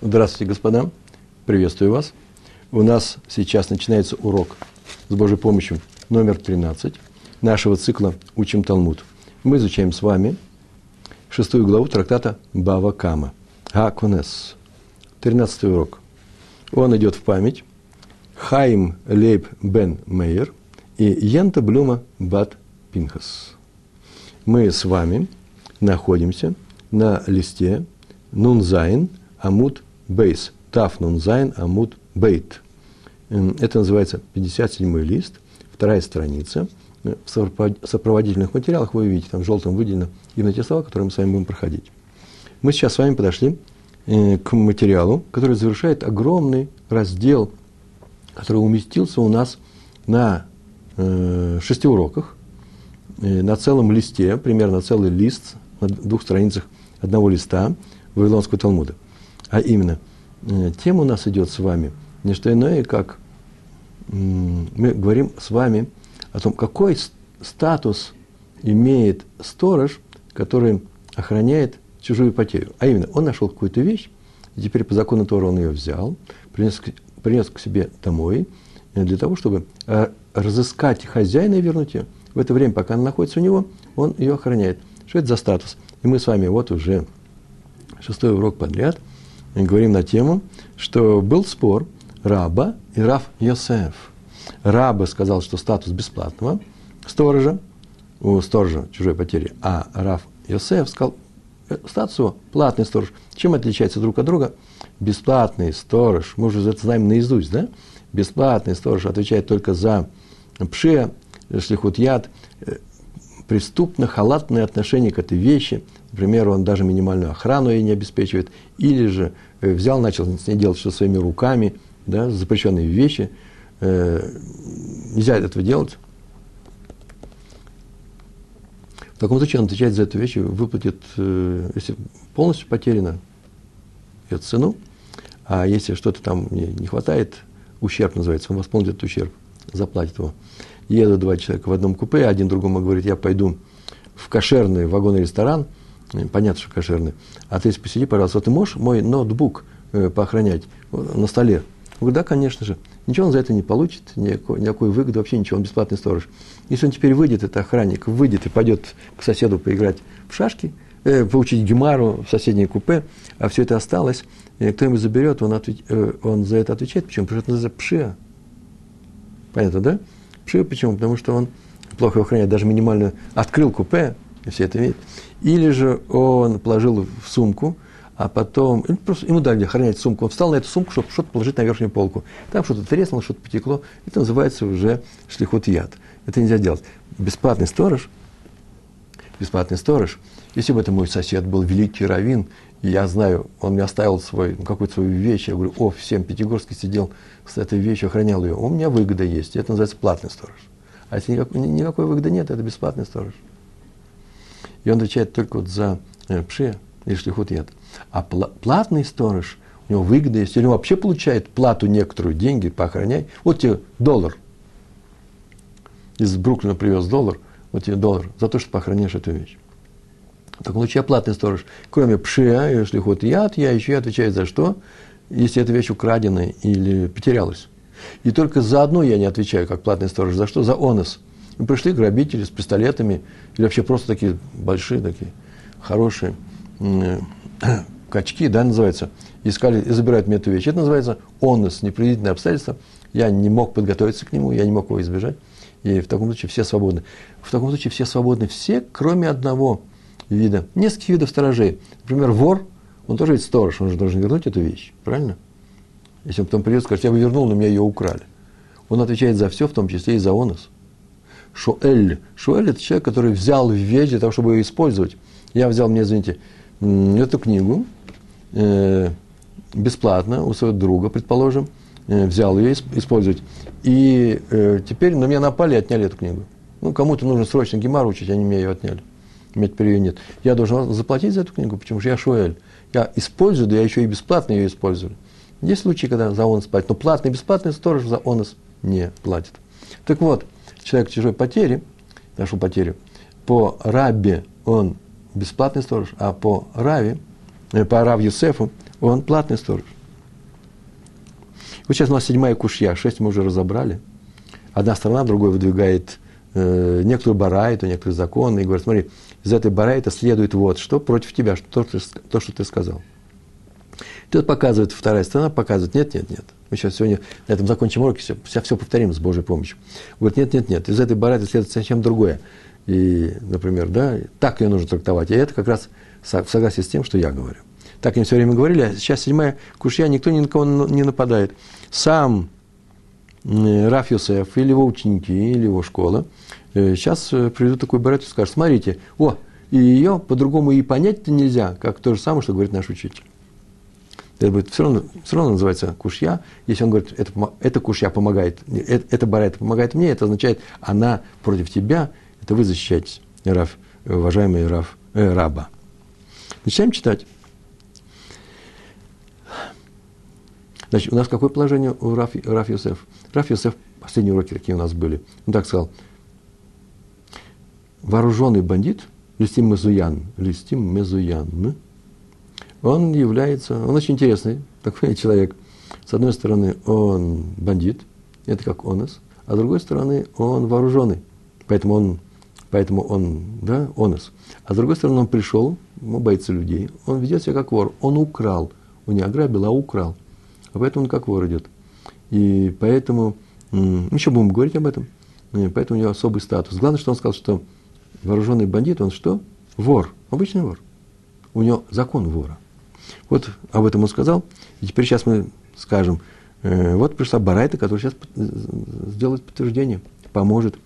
Здравствуйте, господа. Приветствую вас. У нас сейчас начинается урок с Божьей помощью номер 13 нашего цикла «Учим Талмуд». Мы изучаем с вами шестую главу трактата Бава Кама. Гакунес. Тринадцатый урок. Он идет в память Хаим Лейб Бен Мейер и Янта Блюма Бат Пинхас. Мы с вами находимся на листе נון זין עמוד בית. דף נון זין עמוד בית. Это называется 57-й лист, вторая страница. В сопроводительных материалах вы увидите, там желтым выделено именно те слова, которые мы с вами будем проходить. Мы сейчас с вами подошли э, к материалу, который завершает огромный раздел, который уместился у нас на э, шести уроках, э, на целом листе, примерно целый лист, на двух страницах одного листа Вавилонского Талмуда. А именно, э, тема у нас идет с вами не что иное, как мы говорим с вами о том, какой статус имеет сторож, который охраняет чужую потерю. А именно, он нашел какую-то вещь, и теперь по закону Тора он ее взял, принес, принес к себе домой, э, для того, чтобы э, разыскать хозяина и вернуть ее. В это время, пока она находится у него, он ее охраняет. Что это за статус? И мы с вами вот уже шестой урок подряд говорим на тему, что был спор Раба и Рав Йосеф. Раба сказал, что статус бесплатного сторожа, у сторожа чужой потери, а Рав Йосеф сказал, «Э, статус его платный сторож. Чем отличается друг от друга? Бесплатный сторож, мы уже это знаем наизусть, да? Бесплатный сторож отвечает только за пшия, шлихут яд, э, преступно-халатное отношение к этой вещи. Например, он даже минимальную охрану ей не обеспечивает. Или же э, взял, начал с ней делать что своими руками, да, запрещенные вещи. Э, нельзя этого делать. В таком случае он отвечает за эту вещь и выплатит, э, если полностью потеряно, ее цену, а если что-то там не, хватает, ущерб называется, он восполнит этот ущерб, заплатит его едут два человека в одном купе, один другому говорит, я пойду в кошерный вагонный ресторан, понятно, что кошерный, а ты посиди, пожалуйста, ты можешь мой ноутбук э, поохранять на столе? Он говорит, да, конечно же. Ничего он за это не получит, никакой, никакой выгоды, вообще ничего, он бесплатный сторож. Если он теперь выйдет, это охранник, выйдет и пойдет к соседу поиграть в шашки, э, поучить гемару в соседнее купе, а все это осталось, и кто ему заберет, он, ответ, э, он за это отвечает. Почему? Потому что это называется пшия. Понятно, да? Пши, почему? Потому что он плохо охраняет, даже минимально открыл купе, и все это видят. Или же он положил в сумку, а потом, просто ему дали охранять сумку, он встал на эту сумку, чтобы что-то положить на верхнюю полку. Там что-то треснуло, что-то потекло. Это называется уже шлихут яд. Это нельзя делать. Бесплатный сторож, бесплатный сторож, если бы это мой сосед был великий раввин, я знаю, он мне оставил свой, ну, какую-то свою вещь, я говорю, о, всем, Пятигорский сидел с этой вещью, охранял ее, у меня выгода есть, это называется платный сторож. А если никакой, никакой выгоды нет, это бесплатный сторож. И он отвечает только вот за э, пше или шлихут яд. А платный сторож, у него выгода есть, или он вообще получает плату некоторую, деньги, поохраняй. Вот тебе доллар. Из Бруклина привез доллар, вот тебе доллар за то, что поохраняешь эту вещь. В таком я платный сторож. Кроме пшия и шлихот яд, я еще и отвечаю за что, если эта вещь украдена или потерялась. И только за одно я не отвечаю, как платный сторож. За что? За онос. И пришли грабители с пистолетами, или вообще просто такие большие, такие хорошие э, качки, да, называется, искали и забирают мне эту вещь. Это называется онос, непредвиденное обстоятельство. Я не мог подготовиться к нему, я не мог его избежать. И в таком случае все свободны. В таком случае все свободны, все, кроме одного – вида, нескольких видов сторожей. Например, вор, он тоже ведь сторож, он же должен вернуть эту вещь, правильно? Если он потом придет скажет, я бы вернул, но меня ее украли. Он отвечает за все, в том числе и за онос. Шуэль. Шуэль – это человек, который взял вещь для того, чтобы ее использовать. Я взял, мне, извините, эту книгу э, бесплатно у своего друга, предположим, э, взял ее использовать. И э, теперь на меня напали и отняли эту книгу. Ну, кому-то нужно срочно гемар учить, они меня ее отняли иметь при ее нет. Я должен заплатить за эту книгу, почему же я шуэль. Я использую, да я еще и бесплатно ее использую. Есть случаи, когда за онос платит, но платный и бесплатный сторож за онос не платит. Так вот, человек чужой потери, нашел потерю, по рабе он бесплатный сторож, а по раве, э, по рав Юсефу Он платный сторож. Вот сейчас у нас седьмая кушья, шесть мы уже разобрали. Одна сторона другой выдвигает э, некоторую барайту, некоторые законы, и говорит, смотри, из этой барайта следует вот что против тебя, что, то, то, что ты сказал. Тут показывает, вторая сторона показывает, нет, нет, нет. Мы сейчас сегодня на этом закончим уроки, все, все, все повторим с Божьей помощью. Говорит, нет, нет, нет, из этой барайты следует совсем другое. И, например, да, так ее нужно трактовать. И это как раз в согласии с тем, что я говорю. Так они все время говорили, а сейчас седьмая кушья, никто ни на кого не нападает. Сам Раф Йосеф или его ученики, или его школа сейчас э, приведут такой барет и скажут, смотрите, о, и ее по-другому и понять-то нельзя, как то же самое, что говорит наш учитель. Это будет все равно, все равно называется кушья. Если он говорит, это, это кушья помогает, это, это барайта помогает мне, это означает, она против тебя, это вы защищаетесь, Раф, уважаемый Раф, э, раба. Начинаем читать. Значит, у нас какое положение у Раф, Раф Йосеф? Раф Йосеф, последние уроки какие у нас были, он так сказал, вооруженный бандит, Листим Мезуян, Листим Мезуян, он является, он очень интересный такой человек. С одной стороны, он бандит, это как онос, а с другой стороны, он вооруженный, поэтому он, поэтому он, да, онос. А с другой стороны, он пришел, он боится людей, он ведет себя как вор, он украл, он не ограбил, а украл. А поэтому он как вор идет. И поэтому, еще будем говорить об этом, поэтому у него особый статус. Главное, что он сказал, что вооруженный бандит, он что? Вор, обычный вор. У него закон вора. Вот об этом он сказал. И теперь сейчас мы скажем, э, вот пришла Барайта, которая сейчас сделает подтверждение, поможет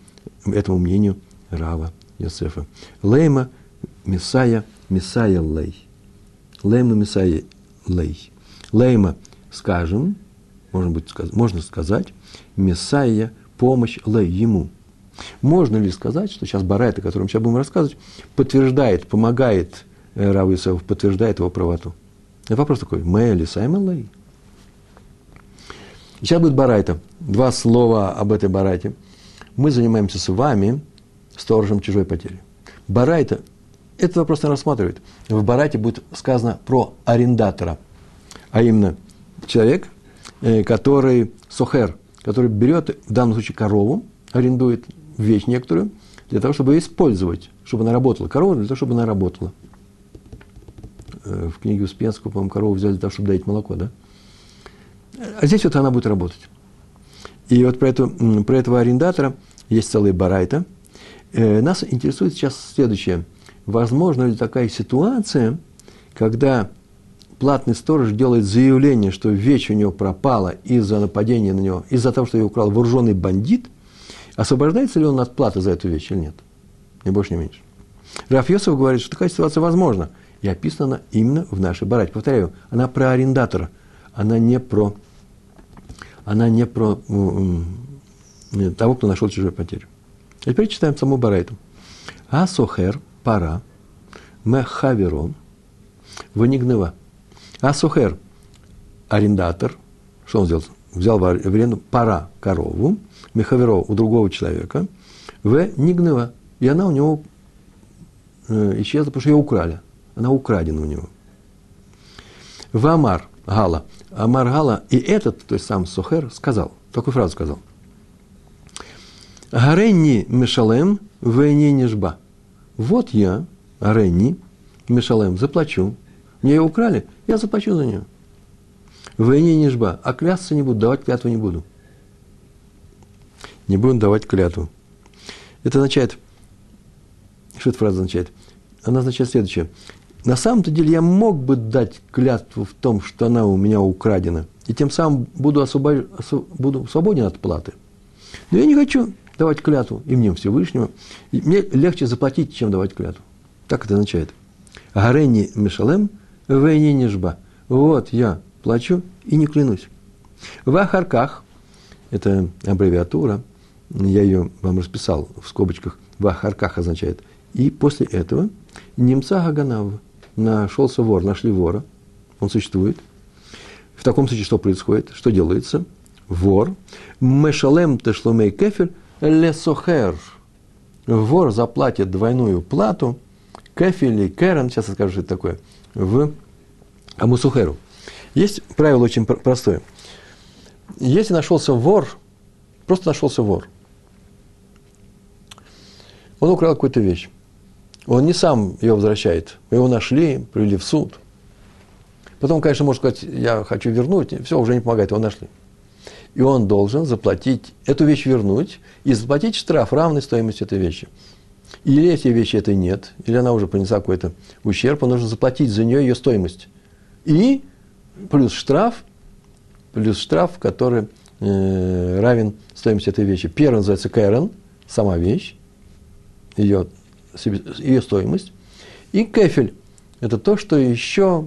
этому мнению Рава Йосефа. Лейма Месая Месая Лей. Лейма Месая Лей. Лейма, скажем, можно, быть, можно сказать, Месая помощь Лей ему. Можно ли сказать, что сейчас Барайта, о котором сейчас будем рассказывать, подтверждает, помогает э, Раву Исаеву, подтверждает его правоту? Это вопрос такой, Мэ или Саймон Лей? Сейчас будет Барайта. Два слова об этой Барайте. Мы занимаемся с вами сторожем чужой потери. Барайта этот вопрос не рассматривает. В Барайте будет сказано про арендатора, а именно человек, э, который сухер, который берет в данном случае корову, арендует вещь некоторую, для того, чтобы ее использовать, чтобы она работала. Корова для того, чтобы она работала. Э, в книге Успенского, по-моему, корову взяли для того, чтобы дать молоко, да? А здесь вот она будет работать. И вот про, эту, про этого арендатора есть целая барайта. Э, нас интересует сейчас следующее. Возможно ли такая ситуация, когда платный сторож делает заявление, что вещь у него пропала из-за нападения на него, из-за того, что ее украл вооруженный бандит, освобождается ли он от платы за эту вещь или нет? Ни больше, ни меньше. Раф говорит, что такая ситуация возможна. И описана она именно в нашей барате. Повторяю, она про арендатора, она не про, она не про того, кто нашел чужую потерю. А теперь читаем саму барайту. Асохер, пара, мехаверон, ванигнева. Асохер, арендатор, что он сделал? Взял в аренду пара корову, мехаверо у другого человека, в нигнева. И она у него э, исчезла, потому что ее украли она украдена у него. В Амар Гала, Амар Гала, и этот, то есть сам Сухер, сказал, такую фразу сказал. Гаренни Мешалем вейне нежба. Вот я, Гаренни Мешалем, заплачу. Мне ее украли, я заплачу за нее. Вейне нежба, а клясться не буду, давать клятву не буду. Не буду давать клятву. Это означает, что эта фраза означает? Она означает следующее. На самом-то деле я мог бы дать клятву в том, что она у меня украдена, и тем самым буду, освобож... буду свободен от платы. Но я не хочу давать клятву именем Всевышнего. И мне легче заплатить, чем давать клятву. Так это означает. Гарени Мишалем, вейни нежба. Вот я плачу и не клянусь. В Ахарках, это аббревиатура, я ее вам расписал в скобочках, в Ахарках означает. И после этого немца Гаганав – нашелся вор, нашли вора, он существует. В таком случае что происходит? Что делается? Вор. Мешалем тешломей кефель лесохер. Вор заплатит двойную плату. Кефель и керен, сейчас я скажу, что это такое, в Амусухеру. Есть правило очень простое. Если нашелся вор, просто нашелся вор, он украл какую-то вещь. Он не сам ее возвращает. Его нашли, привели в суд. Потом, конечно, может сказать, я хочу вернуть. Все, уже не помогает, его нашли. И он должен заплатить, эту вещь вернуть и заплатить штраф равной стоимости этой вещи. Или эти вещи это нет, или она уже понесла какой-то ущерб, он должен заплатить за нее ее стоимость. И плюс штраф, плюс штраф, который э, равен стоимости этой вещи. Первый называется кэрон, сама вещь, ее, ее стоимость. И кефель – это то, что еще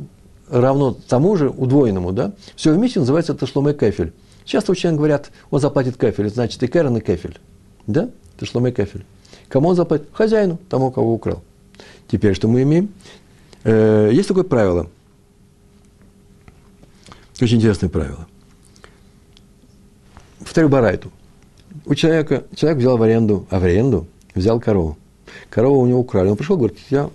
равно тому же удвоенному. Да? Все вместе называется ташломе кефель. Часто ученые говорят, он заплатит кефель, значит и кэрон, и кефель. Да? Ташломе кефель. Кому он заплатит? Хозяину, тому, кого украл. Теперь что мы имеем? Э, есть такое правило. Очень интересное правило. Повторю Барайту. У человека, человек взял в аренду, а в аренду взял корову. Корову у него украли. Он пришел, говорит, я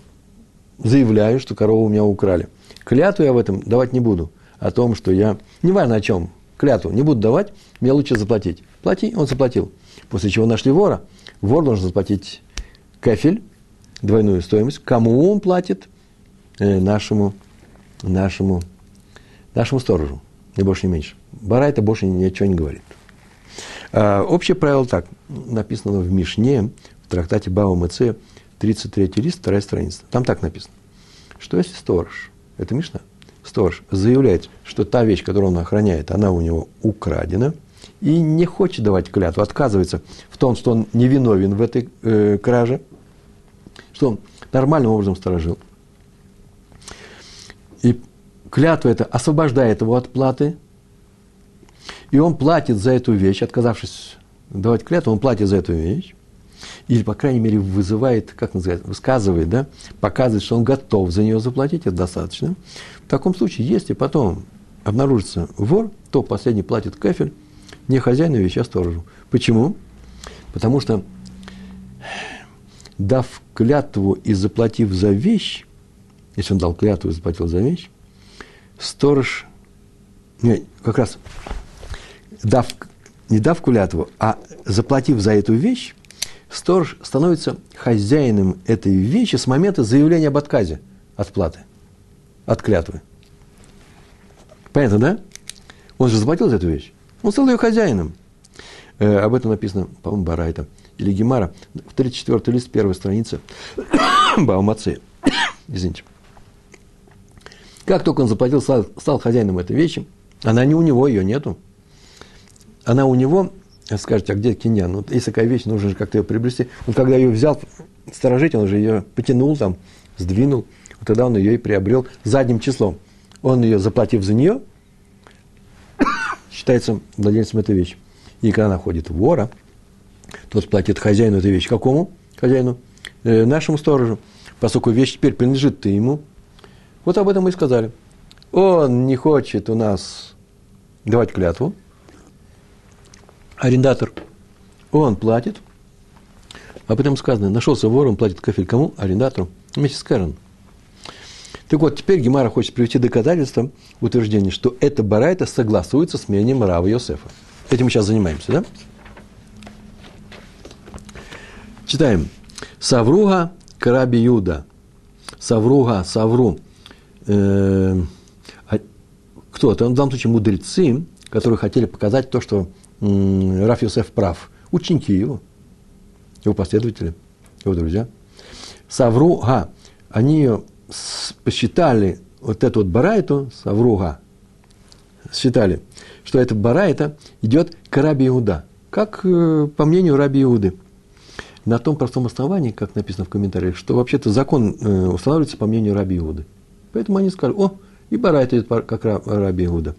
заявляю, что корову у меня украли. Клятву я в этом давать не буду. О том, что я, неважно о чем, клятву не буду давать, мне лучше заплатить. Плати, он заплатил. После чего нашли вора – Вор должен заплатить кафель, двойную стоимость. Кому он платит? Э, нашему, нашему, нашему сторожу, не больше, не меньше. Бара это больше ничего не говорит. А, общее правило так, написано в Мишне, в трактате Бава Мце, 33 лист, вторая страница. Там так написано, что если сторож, это Мишна, сторож заявляет, что та вещь, которую он охраняет, она у него украдена – и не хочет давать клятву, отказывается в том, что он невиновен в этой э, краже, что он нормальным образом сторожил. И клятва это освобождает его от платы, и он платит за эту вещь, отказавшись давать клятву, он платит за эту вещь, или, по крайней мере, вызывает, как называется, высказывает, да, показывает, что он готов за нее заплатить, это достаточно. В таком случае, если потом обнаружится вор, то последний платит кафель, не хозяину а сторожу. Почему? Потому что, дав клятву и заплатив за вещь, если он дал клятву и заплатил за вещь, сторож, не, как раз дав, не дав клятву, а заплатив за эту вещь, сторож становится хозяином этой вещи с момента заявления об отказе от платы, от клятвы. Понятно, да? Он же заплатил за эту вещь. Он стал ее хозяином. Э, об этом написано, по-моему, Барайта или Гемара, в 34 лист, первой страницы Баумацы. Извините. Как только он заплатил, стал, стал хозяином этой вещи, она не у него, ее нету. Она у него, скажете, а где киньян? Ну, если такая вещь, нужно же как-то ее приобрести. Он когда ее взял сторожить, он же ее потянул там, сдвинул. Вот тогда он ее и приобрел задним числом. Он ее, заплатив за нее, считается владельцем этой вещи. И когда находит вора, тот платит хозяину этой вещи. Какому хозяину? Э, нашему сторожу. Поскольку вещь теперь принадлежит ты ему. Вот об этом мы и сказали. Он не хочет у нас давать клятву. Арендатор. Он платит. Об этом сказано. Нашелся вор, он платит кафель кому? Арендатору. Вместе с. Так вот, теперь Гемара хочет привести доказательство утверждения, что эта барайта согласуется с мнением Рава Йосефа. Этим мы сейчас занимаемся, да? Читаем. Савруга Караби Юда. Савруга, Савру. Э, а, кто это? В данном случае мудрецы, которые хотели показать то, что Раф Йосеф прав. Ученики его, его последователи, его друзья. Савруга. Они посчитали вот эту вот барайту, Савруга, считали, что эта барайта идет к Раби Иуда, как э, по мнению Раби Иуды. На том простом основании, как написано в комментариях, что вообще-то закон э, устанавливается по мнению Раби Иуды. Поэтому они сказали, о, и барайта идет как Раби Иуда.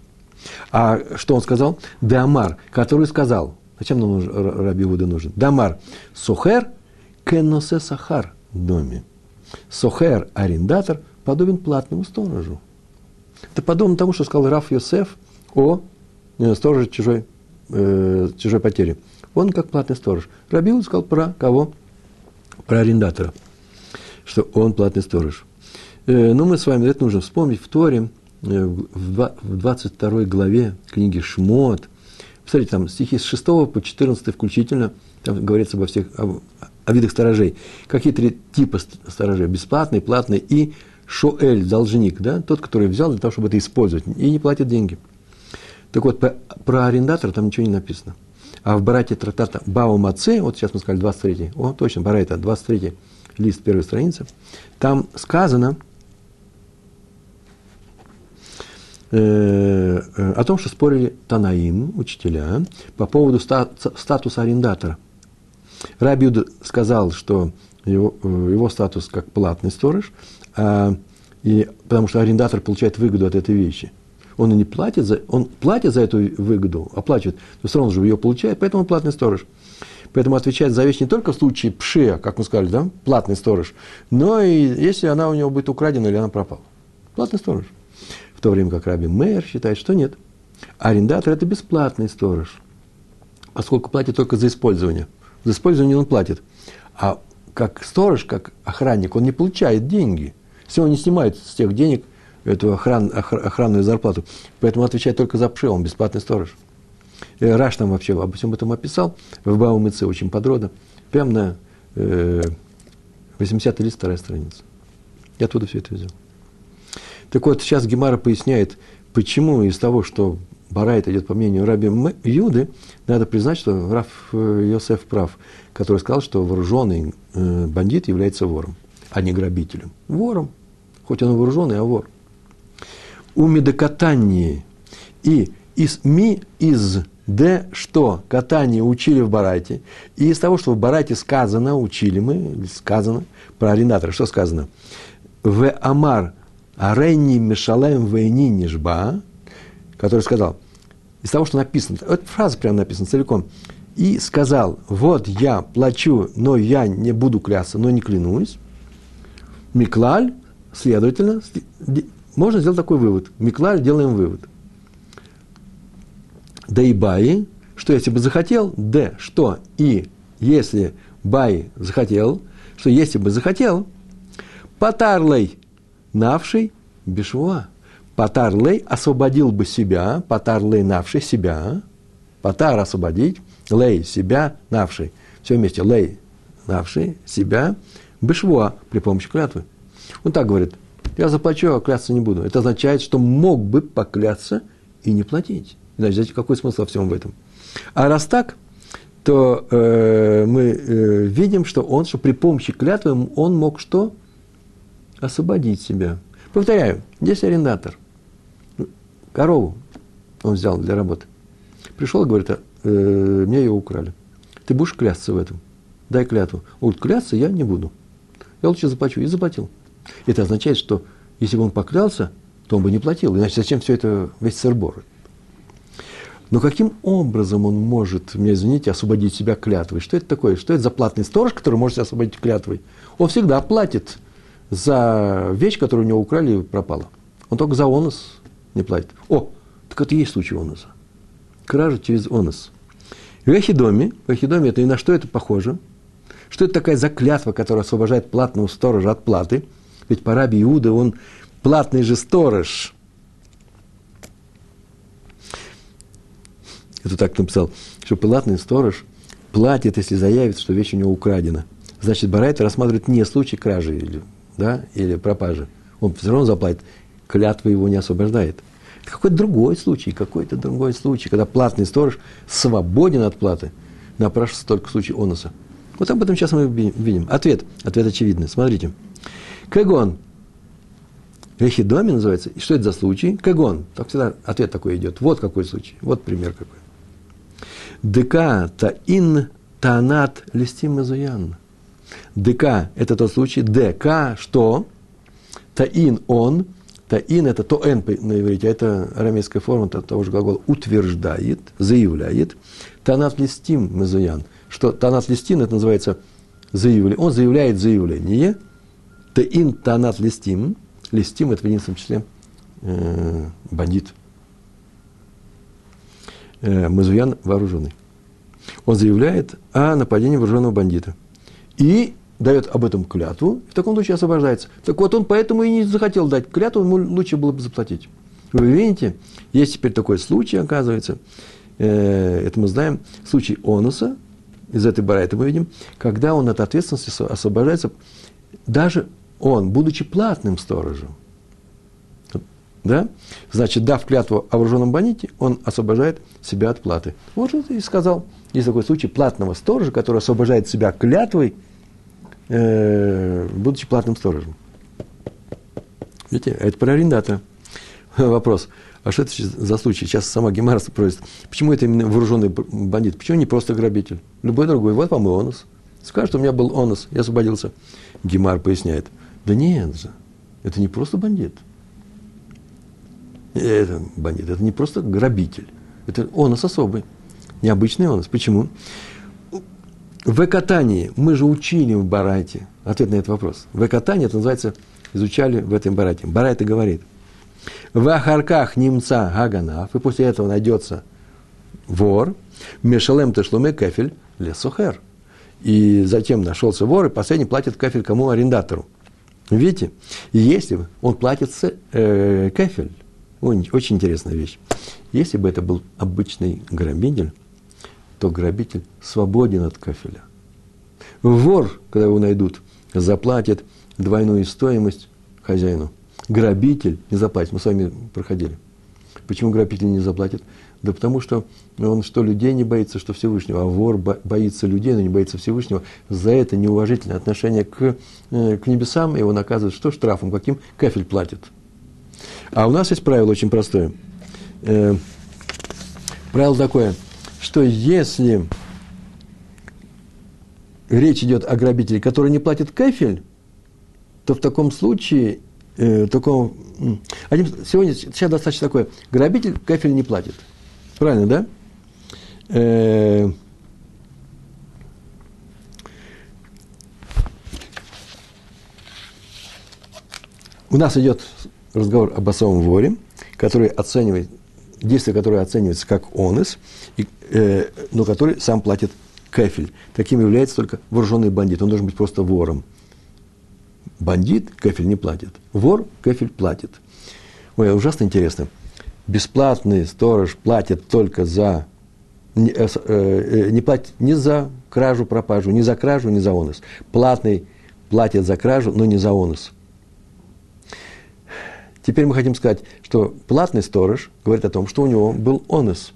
А что он сказал? Дамар, который сказал, зачем нам Раби Иуда нужен? Дамар, сухер кеносе сахар доме. Сохер, арендатор, подобен платному сторожу. Это подобно тому, что сказал Раф Йосеф о э, стороже чужой, э, чужой потери. Он как платный сторож. Рабил сказал про кого? Про арендатора. Что он платный сторож. Э, но мы с вами, это нужно вспомнить, в Торе в 22 главе книги Шмот, посмотрите, там стихи с 6 по 14 включительно, там говорится обо всех, о, о видах сторожей. Какие три типа сторожей? Бесплатный, платный и шоэль, должник, да, тот, который взял для того, чтобы это использовать, и не платит деньги. Так вот, про, про арендатора там ничего не написано. А в Барате трактата Бао Маце, вот сейчас мы сказали 23, о, точно, Барайта, 23 лист первой страницы, там сказано э, э, о том, что спорили Танаим, учителя, по поводу ста, статуса арендатора. Раби Юда сказал, что его, э, его статус как платный сторож, а, и, потому что арендатор получает выгоду от этой вещи. Он и не платит за, он платит за эту выгоду, оплачивает, но все равно же ее получает, поэтому он платный сторож. Поэтому отвечает за вещь не только в случае пше, как мы сказали, да, платный сторож, но и если она у него будет украдена или она пропала. Платный сторож. В то время как Раби Мэр считает, что нет. Арендатор – это бесплатный сторож, поскольку платит только за использование. За использование он платит. А как сторож, как охранник, он не получает деньги. Все он не снимает с тех денег эту охран, охранную зарплату. Поэтому отвечает только за пше, он бесплатный сторож. Раш там вообще обо всем этом описал, в Баумыце очень подробно, прямо на э, 80 лист, вторая страница. Я оттуда все это взял. Так вот, сейчас Гемара поясняет, почему из того, что Барайт идет по мнению Раби Юды, надо признать, что Раф э, Йосеф прав, который сказал, что вооруженный э, бандит является вором, а не грабителем. Вором. Хоть он вооруженный, а вор. У медокатании и из ми из Д, что катание учили в Барайте, и из того, что в Барайте сказано, учили мы, сказано, про арендатора, что сказано? В Амар Аренни Мишалем Вейни Нижба, который сказал, из того, что написано, эта фраза прямо написана целиком, и сказал, вот я плачу, но я не буду клясться, но не клянусь. Миклаль, следовательно, можно сделать такой вывод. Миклаль, делаем вывод. Да и баи, что если бы захотел, д, что и если бай захотел, что если бы захотел, потарлей навший бешвуа. Потар лей освободил бы себя, потар лей навший себя, потар освободить, лей себя навший. Все вместе, лей навший себя, бешвуа при помощи клятвы. Он так говорит, я заплачу, а клясться не буду. Это означает, что мог бы поклясться и не платить. Иначе, какой смысл во всем в этом? А раз так, то э, мы э, видим, что он, что при помощи клятвы он мог что? Освободить себя. Повторяю, здесь арендатор. Корову он взял для работы. Пришел и говорит, э, мне ее украли. Ты будешь клясться в этом? Дай клятву. Он говорит, клясться я не буду. Я лучше заплачу. И заплатил. Это означает, что если бы он поклялся, то он бы не платил. Иначе зачем все это, весь сырбор? Но каким образом он может, мне извините, освободить себя клятвой? Что это такое? Что это за платный сторож, который может освободить клятвой? Он всегда платит за вещь, которую у него украли пропала. Он только за онос не платит. О, так это и есть случай оноса. Кража через онос. В Эхидоме, в Эхидоме это и на что это похоже? Что это такая заклятва, которая освобождает платного сторожа от платы? Ведь по раби Иуда он платный же сторож. Это так написал, что платный сторож платит, если заявит, что вещь у него украдена. Значит, Барайт рассматривает не случай кражи да, или пропажи, он все равно заплатит, клятва его не освобождает. Это какой-то другой случай, какой-то другой случай, когда платный сторож свободен от платы, напрашивается только в случае оноса. Вот об этом сейчас мы видим. Ответ, ответ очевидный. Смотрите. Кэгон. Вехидоми называется. И что это за случай? Кэгон. Так всегда ответ такой идет. Вот какой случай. Вот пример какой. Дека таин танат листим мазуян. ДК – это тот случай, ДК – что? Таин – он, таин – это то н на иврите, а это арамейская форма того же глагола. Утверждает, заявляет. Танат листим мезуян, что танат листин – это называется заявление, он заявляет заявление, таин танат листим, листим – это в единственном числе э, бандит, э, мезуян вооруженный. Он заявляет о нападении вооруженного бандита – и дает об этом клятву, в таком случае освобождается. Так вот, он поэтому и не захотел дать клятву, ему лучше было бы заплатить. Вы видите, есть теперь такой случай, оказывается, э, это мы знаем, случай Онуса, из этой барайты мы видим, когда он от ответственности освобождается, даже он, будучи платным сторожем, да? Значит, дав клятву о вооруженном бандите, он освобождает себя от платы. Вот это и сказал. Есть такой случай платного сторожа, который освобождает себя клятвой, э, будучи платным сторожем. Видите, это про арендатора. Вопрос. А что это за случай? Сейчас сама Гемара спросит. Почему это именно вооруженный бандит? Почему не просто грабитель? Любой другой. Вот вам и онос. Скажет, у меня был онос, я освободился. Гемар поясняет. Да нет же, это не просто бандит. Это бандит, это не просто грабитель. Это онос особый. Необычный онос. Почему? В катании мы же учили в Барайте. Ответ на этот вопрос. В катании это называется, изучали в этом Барате. Барайта говорит – в Ахарках немца Гаганав, и после этого найдется вор, Мешалем Тешлуме Кефель Лесухер. И затем нашелся вор, и последний платит кефель кому? Арендатору. Видите? И если он платит э, кефель, очень интересная вещь. Если бы это был обычный грабитель, то грабитель свободен от кафеля. Вор, когда его найдут, заплатит двойную стоимость хозяину грабитель не заплатит. Мы с вами проходили. Почему грабитель не заплатит? Да потому что он что людей не боится, что Всевышнего, а вор боится людей, но не боится Всевышнего. За это неуважительное отношение к, э, к небесам его наказывают что штрафом, каким кафель платит. А у нас есть правило очень простое. Э, правило такое, что если речь идет о грабителе, который не платит кафель, то в таком случае э, такого... Один, сегодня, сейчас достаточно такое. Грабитель кафель не платит. Правильно, да? Э, у нас идет разговор об особом воре, который оценивает, действие которое оценивается как онес, и, э, но который сам платит кафель. Таким является только вооруженный бандит. Он должен быть просто вором. Бандит кафель не платит. Вор кафель платит. Ой, ужасно интересно. Бесплатный сторож платит только за... Не, э, э, не платит ни за кражу, пропажу, ни за кражу, ни за онос. Платный платит за кражу, но не за онос. Теперь мы хотим сказать, что платный сторож говорит о том, что у него был онос.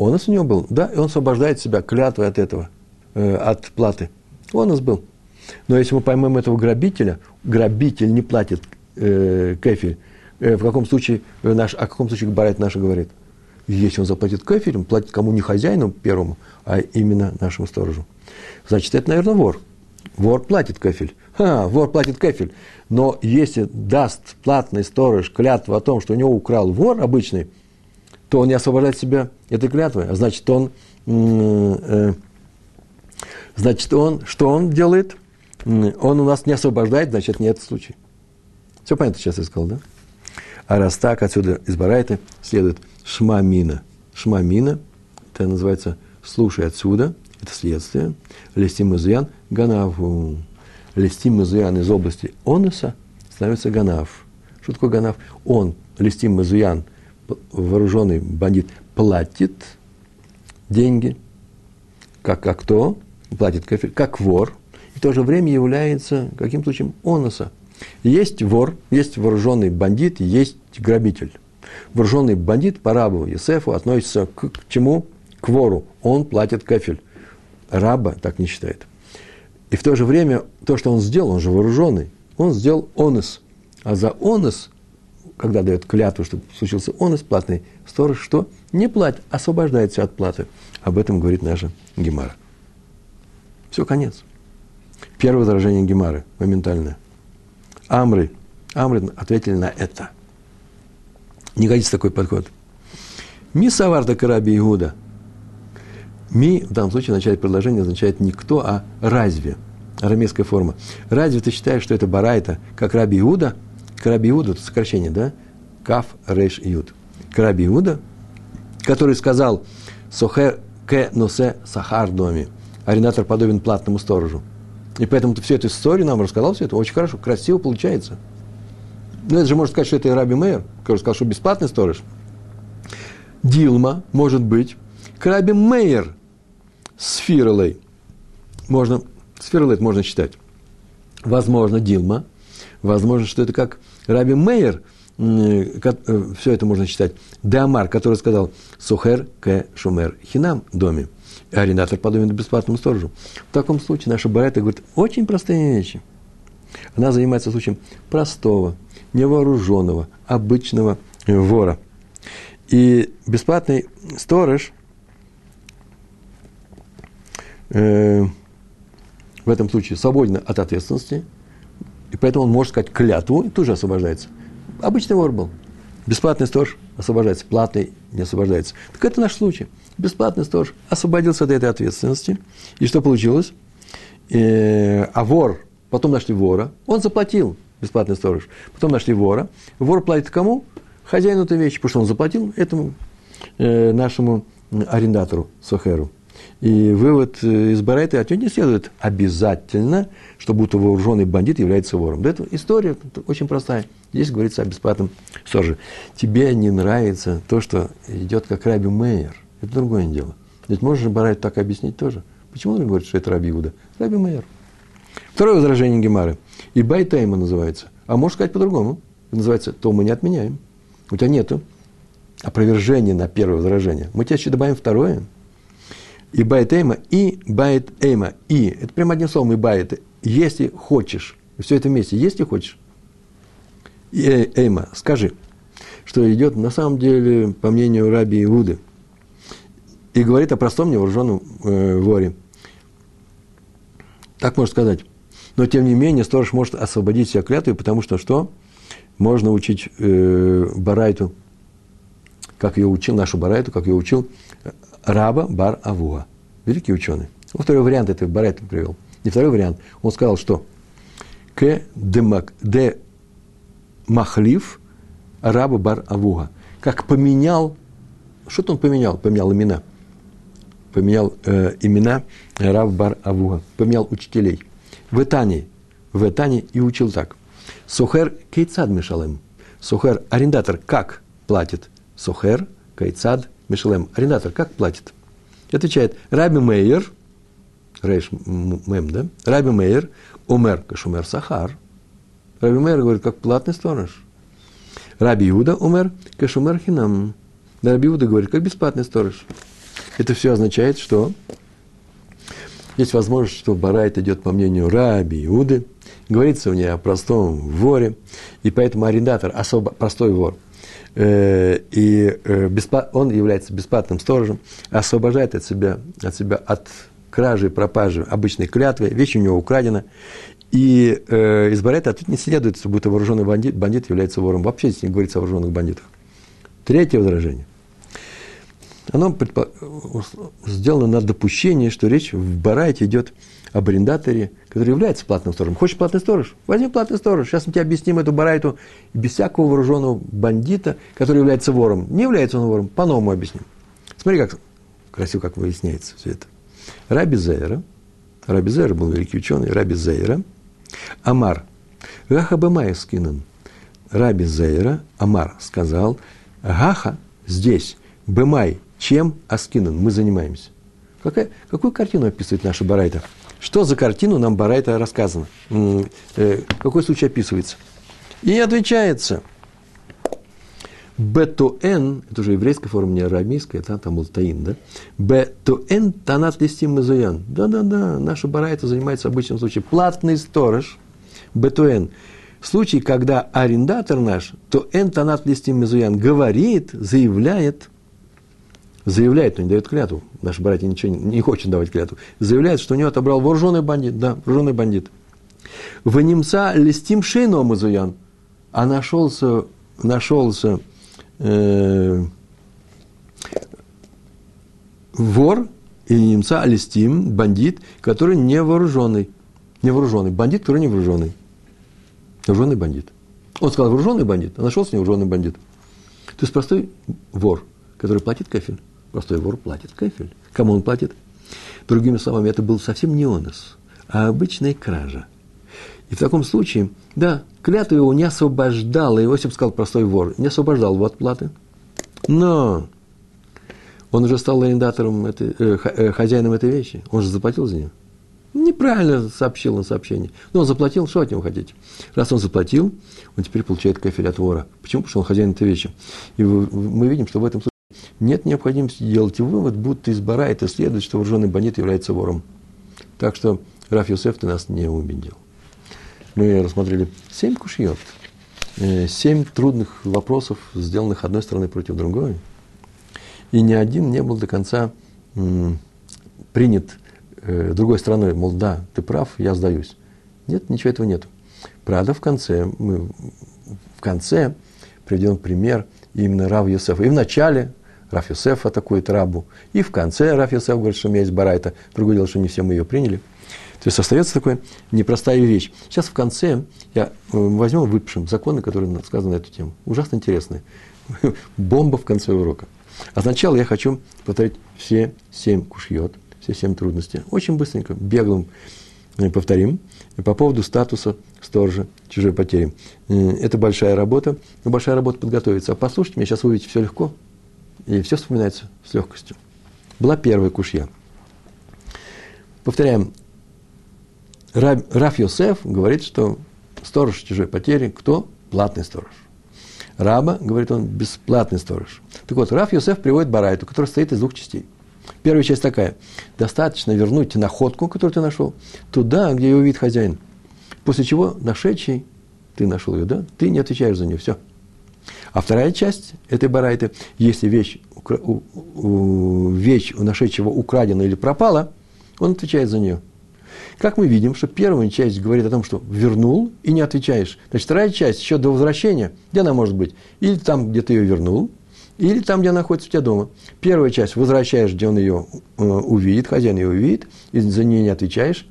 Онос у него был, да, и он освобождает себя клятвой от этого, э, от платы. Онос был. Но если мы поймем этого грабителя, грабитель не платит э, кефель, э, в каком случае э, наш, о каком случае Барайт наша говорит? Если он заплатит кефель, он платит кому не хозяину первому, а именно нашему сторожу. Значит, это, наверное, вор. Вор платит кефель. Ха, вор платит кефель. Но если даст платный сторож клятву о том, что у него украл вор обычный, то он не освобождает себя этой клятвой. А значит, он, э, значит, он, что он делает? он у нас не освобождает, значит, нет случая. Все понятно сейчас я сказал, да? А раз так, отсюда из Барайта следует шмамина. Шмамина, это называется слушай отсюда, это следствие. Лестим изуян ганаву. Лестим изуян из области онуса становится ганав. Что такое ганав? Он, лестим изуян, вооруженный бандит, платит деньги, как, как кто? Платит кафель, как вор, в то же время является каким случаем оноса. Есть вор, есть вооруженный бандит, есть грабитель. Вооруженный бандит по рабу Есефу относится к, к чему? К вору. Он платит кафель. Раба так не считает. И в то же время то, что он сделал, он же вооруженный, он сделал онос. А за онос, когда дает клятву, чтобы случился онос, платный сторож, что? Не платит, освобождается от платы. Об этом говорит наша Гемара. Все, конец. Первое возражение Гемары, моментальное. Амры, Амры ответили на это. Не годится такой подход. Ми саварда караби Иуда. Ми в данном случае в начале предложения означает не кто, а разве. Арамейская форма. Разве ты считаешь, что это барайта, как раби Иуда? Караби Иуда, это сокращение, да? Каф Рейш Иуд. Караби Иуда, который сказал, Сохер ке носе сахар доме. Арендатор подобен платному сторожу. И поэтому ты всю эту историю нам рассказал, все это очень хорошо, красиво получается. Ну, это же можно сказать, что это и Раби Мейер, который сказал, что бесплатный сторож. Дилма, может быть, к Мейер с Фиролой. Можно, с Фиролой это можно считать. Возможно, Дилма. Возможно, что это как Раби Мейер, э, все это можно считать. Деамар, который сказал Сухер к Шумер Хинам доме. И арендатор подобен бесплатному сторожу. В таком случае наша Барайта говорит очень простые вещи. Она занимается случаем простого, невооруженного, обычного вора. И бесплатный сторож э, в этом случае свободен от ответственности, и поэтому он может сказать клятву и тоже освобождается. Обычный вор был. Бесплатный сторож освобождается, платный не освобождается. Так это наш случай. Бесплатный сторож освободился от этой ответственности. И что получилось? Э, а вор, потом нашли вора, он заплатил, бесплатный сторож. Потом нашли вора. Вор платит кому? Хозяину этой вещи, потому что он заплатил этому э, нашему арендатору, Сохеру. И вывод э, из Барайта отнюдь не следует обязательно, что будто вооруженный бандит является вором. Да это история очень простая. Здесь говорится о бесплатном стороже. Тебе не нравится то, что идет как Раби Мейер. Это другое дело. Ведь можно же Барайту так объяснить тоже. Почему он говорит, что это Раби Иуда? Раби Мейер. Второе возражение Гемары. איבעית אימא называется. А можно сказать по-другому. называется «то мы не отменяем». У тебя нету опровержения на первое возражение. Мы тебе еще добавим второе. איבעית אימא, איבעית אימא, и. Это прямо одним словом, איבעית. Если хочешь, все это вместе, если хочешь. И э, אימא, скажи, что идет на самом деле, по мнению Раби Иуды, и говорит о простом невооруженном э, воре. Так можно сказать. Но, тем не менее, сторож может освободить себя клятвой, потому что что? можно учить э, Барайту, как ее учил, нашу Барайту, как ее учил Раба Бар Авуа, великий ученый. Он второй вариант это Барайту привел. Не второй вариант. Он сказал, что к де махлив Раба Бар Авуа. Как поменял, что-то он поменял, поменял имена. Поменял э, имена Раб Бар Авуа. Поменял учителей. В Этане, в Этане и учил так. Сухер кейцад мешалем. Сухер, арендатор как платит? Сухер кейцад мешалем. Арендатор как платит? Отвечает Раби Мейер, Рейш Мем, да? Раби Мейер, Умер Кашумер Сахар. Раби Мейер говорит, как платный сторож. Раби Иуда умер Кашумер Хинам. Раби Иуда говорит, как бесплатный сторож. Это все означает, что есть возможность, что Барайт идет по мнению Раби Иуды – Говорится в ней о простом воре, и поэтому арендатор особо простой вор, и э, он является бесплатным сторожем, освобождает от себя, от себя от кражи, пропажи обычной клятвы, вещь у него украдена, и э, из Барета тут не следует, будто вооруженный бандит, бандит является вором. Вообще здесь не говорится о вооруженных бандитах. Третье возражение. Оно предпо... сделано на допущение, что речь в Барайте идет об арендаторе, который является платным сторожем. Хочешь платный сторож? Возьми платный сторож. Сейчас мы тебе объясним эту барайту без всякого вооруженного бандита, который является вором. Не является он вором, по-новому объясним. Смотри, как красиво, как выясняется все это. Раби Зейра, Раби Зейра был великий ученый, Раби Зейра, Амар, Гаха скинан. Раби Зейра, Амар сказал, Гаха здесь, Бемай, чем Аскинан, мы занимаемся. Какая, какую картину описывает наша Барайта? Что за картину нам Барайта рассказано? Э, какой случай описывается? И отвечается. Бетуэн, это уже еврейская форма, не арамейская, это там был таин, да? Бетуэн танат листим мазуян. Да-да-да, наша барайта занимается обычным случаем. Платный сторож, бетуэн. В случае, когда арендатор наш, то эн танат листим мазуян говорит, заявляет, заявляет, но не дает клятву, наши братья ничего не, не хочет давать клятву, заявляет, что у него отобрал вооруженный бандит, да, вооруженный бандит. В немца листим шейно мазуян, а нашелся, нашелся э, вор или немца листим, бандит, который не вооруженный. Не вооруженный. Бандит, который не вооруженный. Вооруженный бандит. Он сказал вооруженный бандит, а нашелся невооруженный бандит. То есть простой вор, который платит кафель. Простой вор платит кафель. Кому он платит? Другими словами, это был совсем не онос, а обычная кража. И в таком случае, да, клятва его не освобождала, Иосиф сказал простой вор, не освобождал его от платы. Но он уже стал арендатором, этой, э, э, хозяином этой вещи, он же заплатил за нее. Неправильно сообщил на сообщение. Но он заплатил, что от него хотите? Раз он заплатил, он теперь получает кафель от вора. Почему? Потому что он хозяин этой вещи. И мы видим, что в этом случае нет необходимости делать вывод, будто из бара это следует, что вооруженный бандит является вором. Так что Раф Юсеф ты нас не убедил. Мы рассмотрели семь кушьет, э, семь трудных вопросов, сделанных одной стороны против другой. И ни один не был до конца принят э, другой стороной, мол, да, ты прав, я сдаюсь. Нет, ничего этого нет. Правда, в конце, мы, в конце приведем пример именно Рав Йосефа. И в начале Раф Йосеф атакует рабу, и в конце Раф Йосеф говорит, что у меня есть барайта. Другое дело, что не все мы ее приняли. То есть остается такая непростая вещь. Сейчас в конце я э, возьмем, выпишем законы, которые сказаны на эту тему. Ужасно интересные. Бомба в конце урока. А сначала я хочу повторить все семь кушьет, все семь трудностей. Очень быстренько, беглым э, повторим по поводу статуса сторожа чужой потери. Э, это большая работа, но большая работа подготовиться. А послушайте меня, сейчас вы увидите все легко, и все вспоминается с легкостью. Была первая кушья. Повторяем, Раф Йосеф говорит, что сторож чужой потери, кто? Платный сторож. Раба, говорит он, бесплатный сторож. Так вот, Раф Йосеф приводит Барайту, который состоит из двух частей. Первая часть такая. Достаточно вернуть находку, которую ты нашел, туда, где ее увидит хозяин. После чего нашедший, ты нашел ее, да? Ты не отвечаешь за нее, все. А вторая часть этой барайты, если вещь, вещь у нашедшего украдена или пропала, он отвечает за нее – как мы видим, что первая часть говорит о том, что вернул и не отвечаешь. Значит, вторая часть еще до возвращения, где она может быть? Или там, где ты ее вернул, или там, где она находится у тебя дома. Первая часть возвращаешь, где он ее э, увидит, хозяин ее увидит, и за нее не отвечаешь.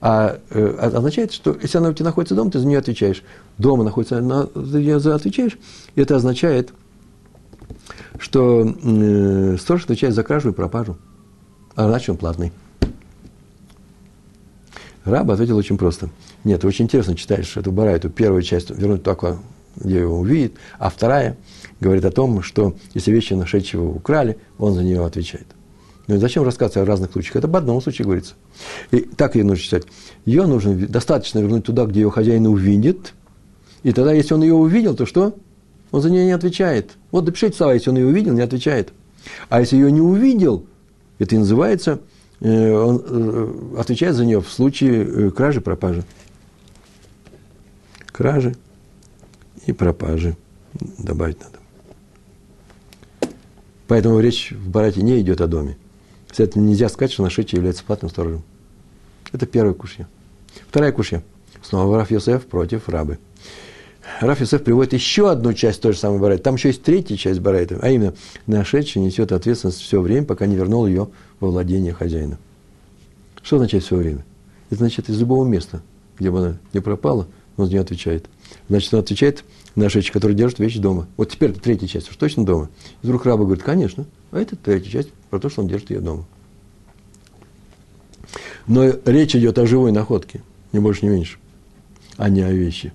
А э, означает, что если она у тебя находится дома, ты за нее отвечаешь. Дома находится, она, ты за отвечаешь. И это означает, что э, сторож отвечает за кражу и пропажу. А значит, он платный. Раб ответил очень просто. Нет, очень интересно читаешь эту барайту. Первую часть вернуть только, где его увидит, а вторая говорит о том, что если вещи нашедшего украли, он за нее отвечает. Ну и зачем рассказывать о разных случаях? Это об одном случае говорится. И так ее нужно читать. Ее нужно достаточно вернуть туда, где ее хозяин увидит. И тогда, если он ее увидел, то что? Он за нее не отвечает. Вот допишите слова, если он ее увидел, не отвечает. А если ее не увидел, это и называется Э, он э, отвечает за нее в случае э, кражи, пропажи. Кражи и пропажи. Добавить надо. Поэтому речь в Барате не идет о доме. Следовательно, нельзя сказать, что нашедший является платным сторожем. Это первая кушья. Вторая кушья. Снова Раф Йосеф против рабы. Раф Йосеф приводит еще одну часть той же самой Барайты. Там еще есть третья часть Барайты, а именно, нашедший несет ответственность все время, пока не вернул ее во владение хозяина. Что означает все время? Это значит из любого места, где бы она не пропала, он за нее отвечает. Значит, он отвечает нашедший, который держит вещь дома. Вот теперь это третья часть, уж точно дома. И вдруг раба говорит, конечно, а это третья часть про то, что он держит ее дома. Но речь идет о живой находке, не больше, не меньше, а не о вещи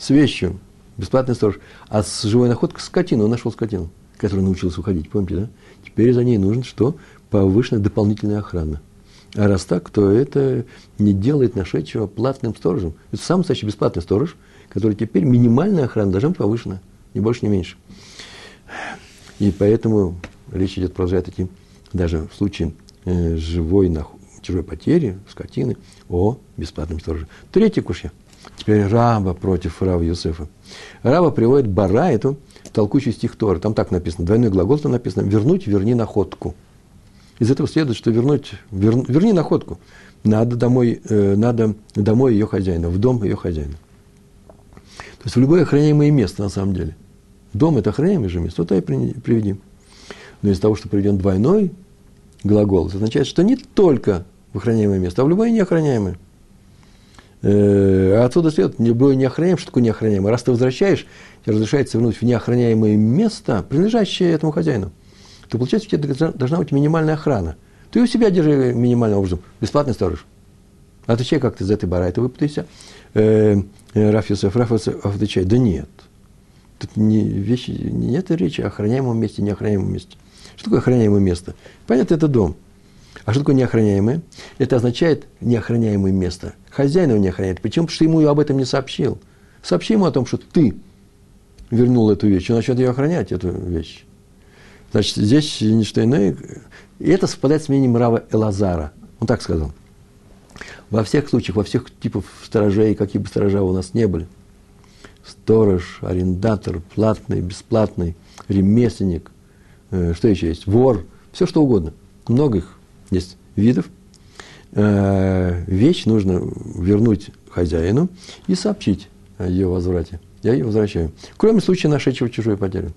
с вещью, бесплатный сторож, а с живой находкой скотину, он нашел скотину, которая научилась уходить, помните, да? Теперь за ней нужно что? Повышенная дополнительная охрана. А раз так, то это не делает нашедшего платным сторожем. Это самый настоящий бесплатный сторож, который теперь минимальная охрана должна быть повышена, ни больше, ни меньше. И поэтому речь идет, продолжает идти, даже в случае э, живой, чужой потери, скотины, о бесплатном стороже. Третье кушья – Теперь раба против Рава Юсефа. Раба приводит бара эту толкучий стих Тора. Там так написано, двойной глагол там написано, вернуть, верни находку. Из этого следует, что вернуть, вер, верни находку. Надо домой, э, надо домой ее хозяина, в дом ее хозяина. То есть в любое охраняемое место, на самом деле. Дом – это охраняемое же место, туда и приведи. Но из-за того, что приведен двойной глагол, это означает, что не только в охраняемое место, а в любое неохраняемое – а отсюда следует, было неохраняемое. Что такое неохраняемое? Раз ты возвращаешь, тебе разрешается вернуть в неохраняемое место, принадлежащее этому хозяину, то получается, у тебя должна быть минимальная охрана. Ты у себя держи минимальным образом. Бесплатный сторож. Отвечай, как ты из этой барайты выпутайся. Э, Раф Йосеф, Раф отвечает, да нет. Тут не, вещи, нет речи о охраняемом месте, неохраняемом месте. Что такое охраняемое место? Понятно, это дом. А что такое неохраняемое? Это означает неохраняемое место. Хозяин его не охраняет. Почему? Потому что ему об этом не сообщил. Сообщи ему о том, что ты вернул эту вещь, он начнет ее охранять, эту вещь. Значит, здесь не что иное. И это совпадает с мнением Рава Элазара. Он так сказал. Во всех случаях, во всех типах сторожей, какие бы сторожа у нас не были, сторож, арендатор, платный, бесплатный, ремесленник, э, что еще есть, вор, все что угодно. Много их есть видов. Э, вещь нужно вернуть хозяину и сообщить о ее возврате. Я ее возвращаю. Кроме случая нашедшего чужой потери.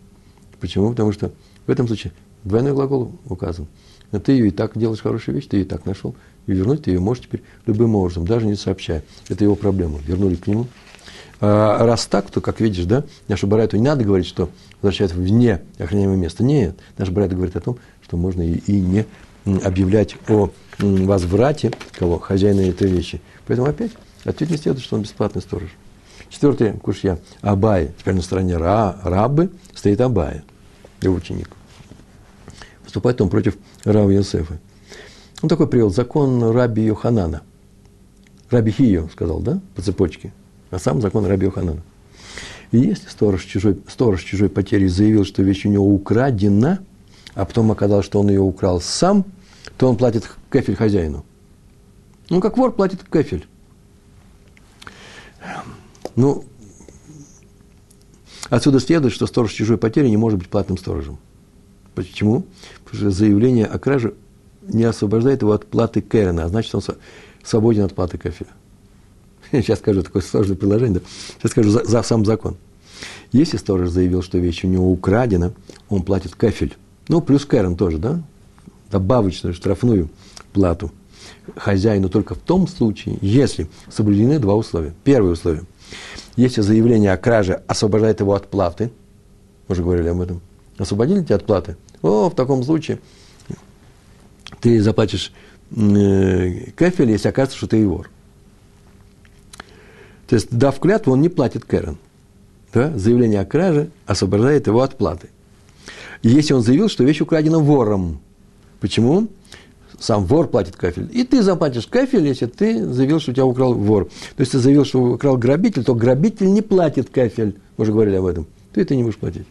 Почему? Потому что в этом случае двойной глагол указан. Ты ее и так делаешь хорошую вещь, ты и так нашел. И вернуть ее можешь теперь любым образом, даже не сообщая. Это его проблема. Вернули к нему. А раз так, то, как видишь, да, наша Барайту не надо говорить, что возвращается вне охраняемого места. Нет, наша Барайта говорит о том, что можно и, и не объявлять о возврате кого? Хозяина этой вещи. Поэтому опять ответ не следует, что он бесплатный сторож. Четвертое кушья. Абай. Теперь на стороне ра, рабы стоит Абай, его ученик. Выступает он против Рава Йосефа. Он такой привел закон Раби Йоханана. Раби Хио сказал, да, по цепочке. А сам закон Раби Йоханана. И если сторож чужой, сторож чужой потери заявил, что вещь у него украдена, а потом оказалось, что он ее украл сам, то он платит кефель хозяину. Ну, как вор платит кефель. Ну, отсюда следует, что сторож чужой потери не может быть платным сторожем. Почему? Потому что заявление о краже не освобождает его от платы Кэрена, а значит, он свободен от платы кафеля. Сейчас скажу такое сложное приложение, да? Сейчас скажу за, за сам закон. Если сторож заявил, что вещь у него украдена, он платит кафель. Ну, плюс Кэрен тоже, да? Добавочную штрафную плату хозяину только в том случае, если соблюдены два условия. Первое условие. Если заявление о краже освобождает его от платы, мы уже говорили об этом, освободили тебя от платы, о, в таком случае ты заплатишь э, кефель, если окажется, что ты вор. То есть, дав клятву, он не платит Кэрон. Да? Заявление о краже освобождает его от платы. И если он заявил, что вещь украдена вором. Почему? Сам вор платит кафель. И ты заплатишь кафель, если ты заявил, что тебя украл вор. То есть, ты заявил, что украл грабитель, то грабитель не платит кафель. Мы уже говорили об этом. Ты это не будешь платить,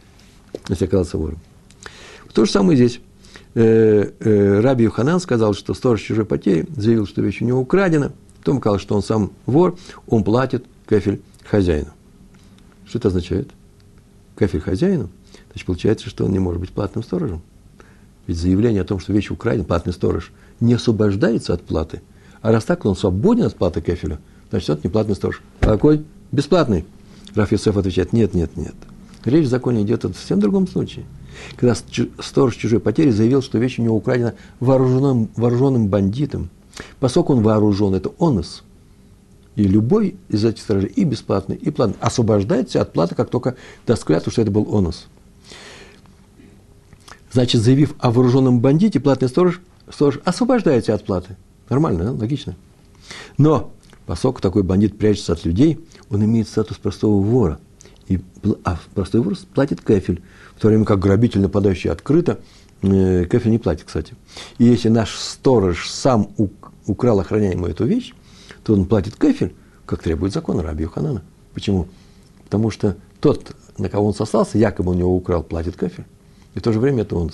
если оказался вором. То же самое здесь. Э, э, Раби Юханан сказал, что сторож чужой потери заявил, что вещь у него украдена. Потом сказал, что он сам вор, он платит кафель хозяину. Что это означает? Кафель хозяину? Значит, получается, что он не может быть платным сторожем. Ведь заявление о том, что вещь украдена, платный сторож, не освобождается от платы. А раз так, он свободен от платы кафеля, значит, это не платный сторож. А какой? Бесплатный. Раф отвечает, нет, нет, нет. Речь в законе идет о совсем другом случае. Когда сторож чужой потери заявил, что вещь у него украдена вооруженным, вооруженным бандитом, поскольку он вооружен, это онос. И любой из этих сторожей, и бесплатный, и платный, освобождается от платы, как только даст клятву, что это был онос. Значит, заявив о вооруженном бандите, платный сторож, сторож освобождается от платы. Нормально, да? логично. Но, поскольку такой бандит прячется от людей, он имеет статус простого вора. И, а простой вор платит кефель в то время как грабитель, нападающий открыто, э, кефи не платит, кстати. И если наш сторож сам украл охраняемую эту вещь, то он платит кефель, как требует закон Раби Ханана. Почему? Потому что тот, на кого он сослался, якобы у него украл, платит кефель. И в то же время это он.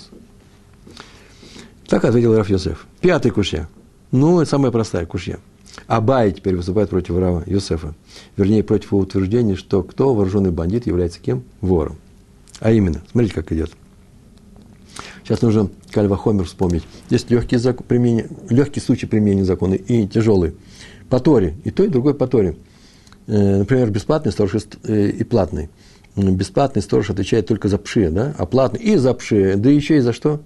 Так ответил Раф Йосеф. Пятый кушья. Ну, это самая простая кушья. Абай теперь выступает против Рава Йосефа. Вернее, против его утверждения, что кто вооруженный бандит является кем? Вором. А именно, смотрите, как идет. Сейчас нужно Кальвахомер вспомнить. Есть легкий, закон, применение, легкий случай применения закона и тяжелый. По Торе. И то, и другой по Торе. Э, например, бесплатный сторож э, и платный. Бесплатный сторож отвечает только за пши, да? а платный и за пши, да еще и за что?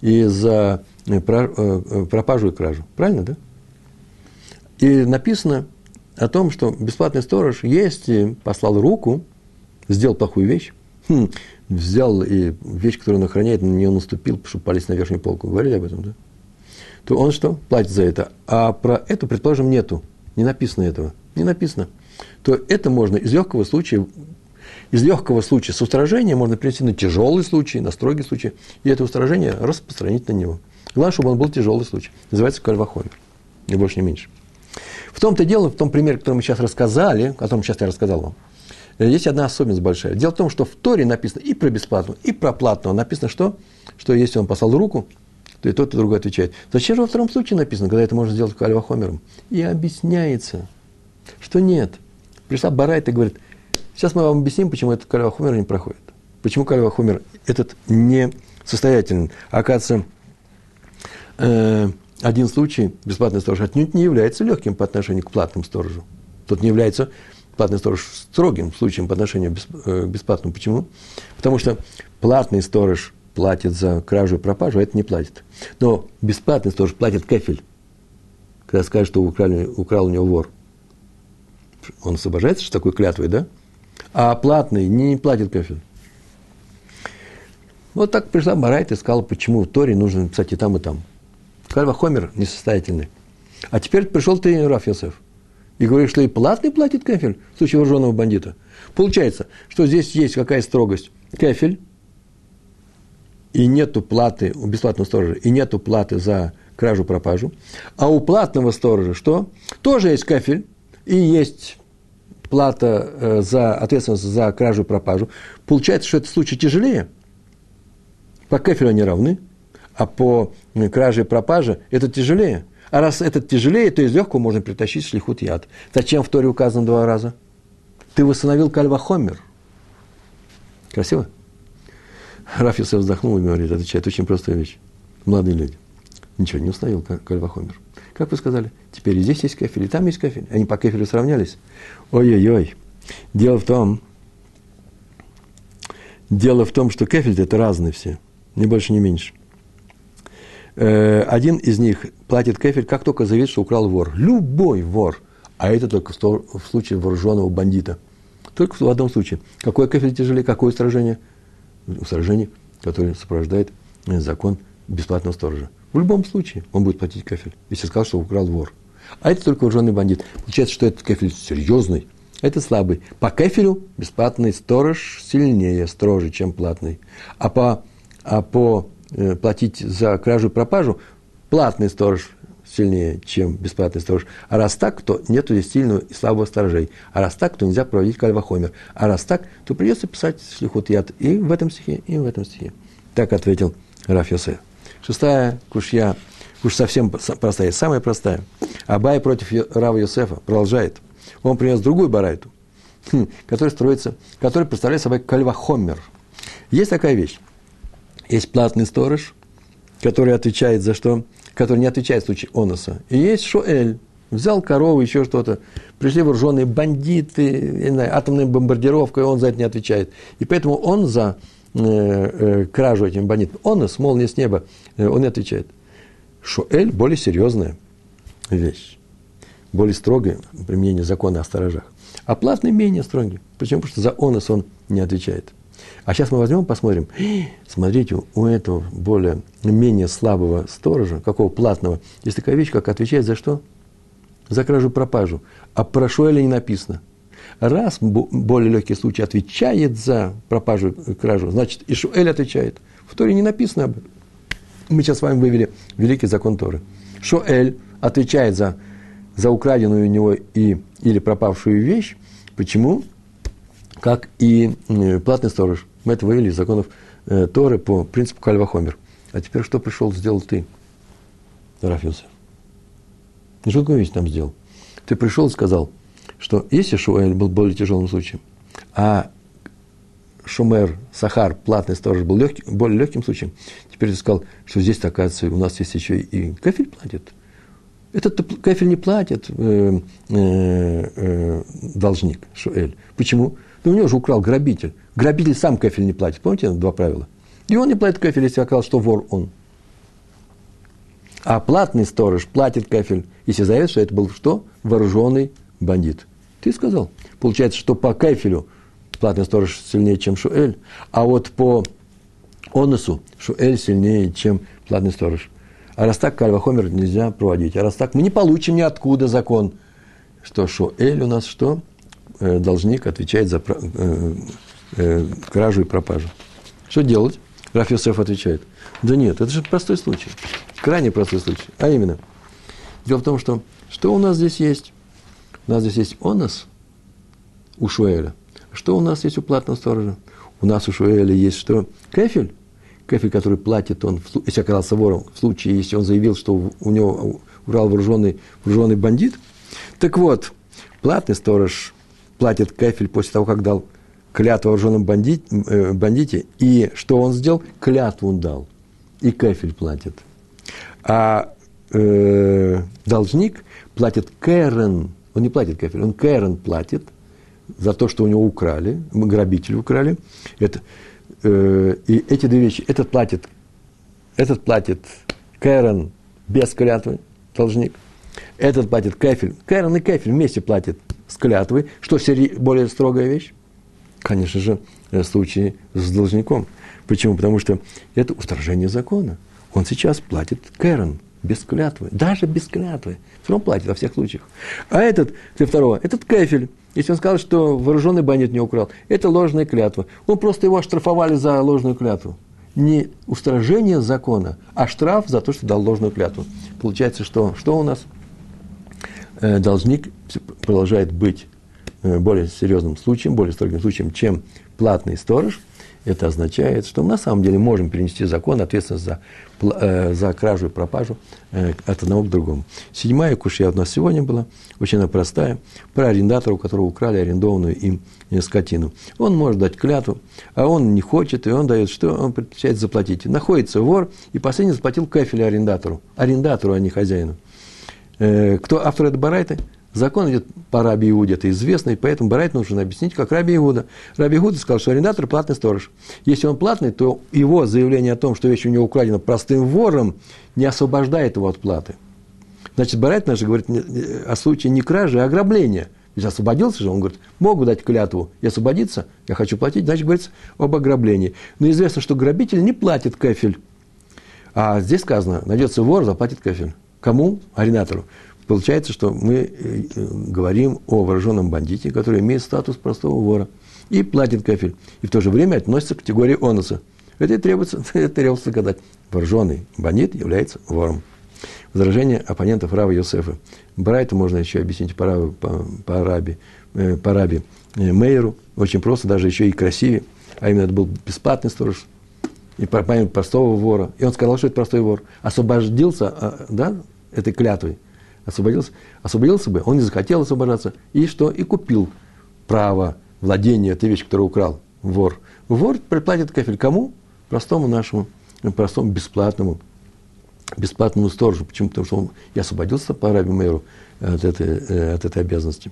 И за э, пропажу и кражу. Правильно, да? И написано о том, что бесплатный сторож, если послал руку, сделал плохую вещь, хм, взял и вещь, которую он охраняет, на нее наступил, чтобы палец на верхнюю полку. Говорили об этом, да? то он что? Платит за это. А про эту, предположим, нету. Не написано этого. Не написано. То это можно из легкого случая, из легкого случая с устражением можно перейти на тяжелый случай, на строгий случай, и это устражение распространить на него. Главное, чтобы он был тяжелый случай. Называется кальвахомер. Ни больше, ни меньше. В том-то дело, в том примере, который мы сейчас рассказали, о котором сейчас я рассказал вам, есть одна особенность большая. Дело в том, что в Торе написано и про бесплатного, и про платного. Написано что? Что если он послал руку, то и тот, и другой отвечает. Зачем же во втором случае написано, когда это можно сделать кальвахомером? И объясняется, что нет. Пришла Барайта и говорит, сейчас мы вам объясним, почему этот кальвахомер не проходит. Почему кальвахомер этот не состоятельный. Оказывается, э, один случай, бесплатный сторож отнюдь не является легким по отношению к платному сторожу. Тот не является платный сторож строгим случаем по отношению э, к бесплатному. Почему? Потому что платный сторож платит за кражу и пропажу, а это не платит. Но бесплатный сторож платит кефель, когда скажет, что украли, украл у него вор. Он освобождается, что такой клятвой, да? А платный не платит кефель. Вот так пришла Марайт и сказала, почему в Торе нужно написать и там, и там. Кальва Хомер несостоятельный. А теперь пришел ты, Раф Йосеф, и говоришь, что и платный платит кефель в случае вооруженного бандита. Получается, что здесь есть какая строгость. Кефель, и нету платы у бесплатного сторожа, и нету платы за кражу-пропажу. А у платного сторожа что? Тоже есть кефель, и есть плата э, за ответственность за кражу-пропажу. Получается, что этот случай тяжелее. По кефелю они равны – а по краже пропаже это тяжелее. А раз это тяжелее, то из легкого можно притащить шлихут яд. Зачем в Торе указано два раза? Ты восстановил кальвахомер. Красиво? Раф Йосеф вздохнул и говорит, отвечает, очень простая вещь. Молодые люди. Ничего, не установил кальвахомер. Как вы сказали? Теперь и здесь есть кафель, и там есть кафель. Они по кафелю сравнялись. Ой-ой-ой. Дело в том, дело в том, что кафель это разные все. Ни больше, ни меньше. Э, один из них платит кефель, как только заявит, что украл вор. Любой вор. А это только в случае вооруженного бандита. Только в одном случае. Какой кефель тяжелее, какое сражение? Сражение, которое сопровождает закон бесплатного сторожа. В любом случае он будет платить кефель, если сказал, что украл вор. А это только вооруженный бандит. Получается, что этот кефель серьезный, а это слабый. По кефелю бесплатный сторож сильнее, строже, чем платный. А по, а по Э, платить за кражу и пропажу, платный сторож сильнее, чем бесплатный сторож. А раз так, то нет здесь сильного и слабого сторожей. А раз так, то нельзя проводить кальвахомер. А раз так, то придется писать слихут яд и в этом стихе, и в этом стихе. Так ответил Раф Йосеф. Шестая кушья, уж совсем простая, самая простая. Абай против Рава Йосефа продолжает. Он принес другую барайту, хм, которая строится, которая представляет собой кальвахомер. Есть такая вещь. Есть платный сторож, который отвечает за что? Который не отвечает в случае оноса. И есть шуэль. Взял корову, еще что-то. Пришли вооруженные бандиты, не знаю, атомная бомбардировка, и он за это не отвечает. И поэтому он за э, э, кражу этим бандитам. Онос, молния с неба, э, он не отвечает. Шуэль – более серьезная вещь. Более строгое применение закона о сторожах. А платный менее строгий. Почему? Потому что за онос он не отвечает. А сейчас мы возьмем, посмотрим. Смотрите, у этого более, менее слабого сторожа, какого платного, есть такая вещь, как отвечает за что? За кражу-пропажу. А про Шуэля не написано. Раз более легкий случай отвечает за пропажу, кражу, значит, и Шуэль отвечает. В Торе не написано об этом. Мы сейчас с вами вывели великий закон Торы. Шуэль отвечает за, за украденную у него и, или пропавшую вещь. Почему? Как и платный сторож. Мы это вывели из законов э, Торы по принципу Кальвахомер. А теперь что пришел, сделал ты, Раф Йосеф? Ну, что такое там сделал? Ты пришел и сказал, что если Шуэль был более тяжелым случаем, а Шумер, Сахар, платный сторож был легкий, более легким случаем, теперь ты сказал, что здесь, оказывается, у нас есть еще и кафель платит. Этот кафель не платит э, э, э, должник, Шуэль. Почему? Ну, у него же украл грабитель. Грабитель сам кафель не платит. Помните два правила? И он не платит кафель, если оказал, что вор он. А платный сторож платит кафель, если заявит, что это был что? Вооруженный бандит. Ты сказал. Получается, что по кафелю платный сторож сильнее, чем Шуэль, а вот по оносу Шуэль сильнее, чем платный сторож. А раз так, кальвахомер нельзя проводить. А раз так, мы не получим ниоткуда закон, что Шоэль у нас что? Э, должник отвечает за э, кражу и пропажу. Что делать? Раф Йосеф отвечает. Да нет, это же простой случай. Крайне простой случай. А именно, дело в том, что что у нас здесь есть? У нас здесь есть онос у Шуэля. Что у нас есть у платного сторожа? У нас у Шуэля есть что? Кефель. Кефель, который платит он, если оказался вором, в случае, если он заявил, что у него урал вооруженный, вооруженный бандит. Так вот, платный сторож платит кефель после того, как дал клятву вооруженном бандит, э, бандите. И что он сделал? Клятву он дал. И кефель платит. А э, должник платит Кэрен, он не платит кефель, он Кэрен платит за то, что у него украли, грабители украли. Это, э, и эти две вещи, этот платит, этот платит Кэрен без клятвы, должник, этот платит кефель. Кэрен и кефель вместе платят с клятвой. Что более строгая вещь? Конечно же, в случае с должником. Почему? Потому что это устражение закона. Он сейчас платит Кэрон без клятвы, даже без клятвы. Все равно платит во всех случаях. А этот, для второго, этот кефель, если он сказал, что вооруженный бандит не украл, это ложная клятва. Он просто его оштрафовали за ложную клятву. Не устражение закона, а штраф за то, что дал ложную клятву. Получается, что, что у нас? Э, должник продолжает быть э, более серьезным случаем, более строгим случаем, чем платный сторож – это означает, что мы на самом деле можем перенести закон, ответственность за, э, за кражу и пропажу э, от одного к другому. Седьмая кушья у нас сегодня была, очень она простая, про арендатора, у которого украли арендованную им э, скотину. Он может дать клятву, а он не хочет, и он дает, что он предпочитает заплатить. Находится вор, и последний заплатил кафель арендатору, арендатору, а не хозяину. Э, кто автор этой барайты? Закон идет по Раби Иуде, это известно, и поэтому Барайт нужно объяснить, как Раби Иуда. Раби Иуда сказал, что арендатор – платный сторож. Если он платный, то его заявление о том, что вещь у него украдена простым вором, не освобождает его от платы. Значит, Барайт наш говорит о случае не кражи, а ограбления. Ведь освободился же, он говорит, могу дать клятву и освободиться, я хочу платить, значит, говорится об ограблении. Но известно, что грабитель не платит кафель. А здесь сказано, найдется вор, заплатит кафель. Кому? Арендатору. Получается, что мы э, говорим о вооруженном бандите, который имеет статус простого вора и платит кафель, и в то же время относится к категории онуса. Это и требуется, это требуется доказать. Вооруженный бандит является вором. Возражение оппонентов Рава Йосефа. Брайту можно еще объяснить по, по, по, Араби, э, по Араби э, Мейеру. Очень просто, даже еще и красивее. А именно, это был бесплатный сторож. И по память простого вора. И он сказал, что это простой вор. Освободился а, да, этой клятвой освободился, освободился бы, он не захотел освобождаться, и что? И купил право владения этой вещи, которую украл вор. Вор приплатит кафель кому? Простому нашему, простому бесплатному, бесплатному сторожу. Почему? Потому что он и освободился по Раби Мэру от этой, э, от этой обязанности.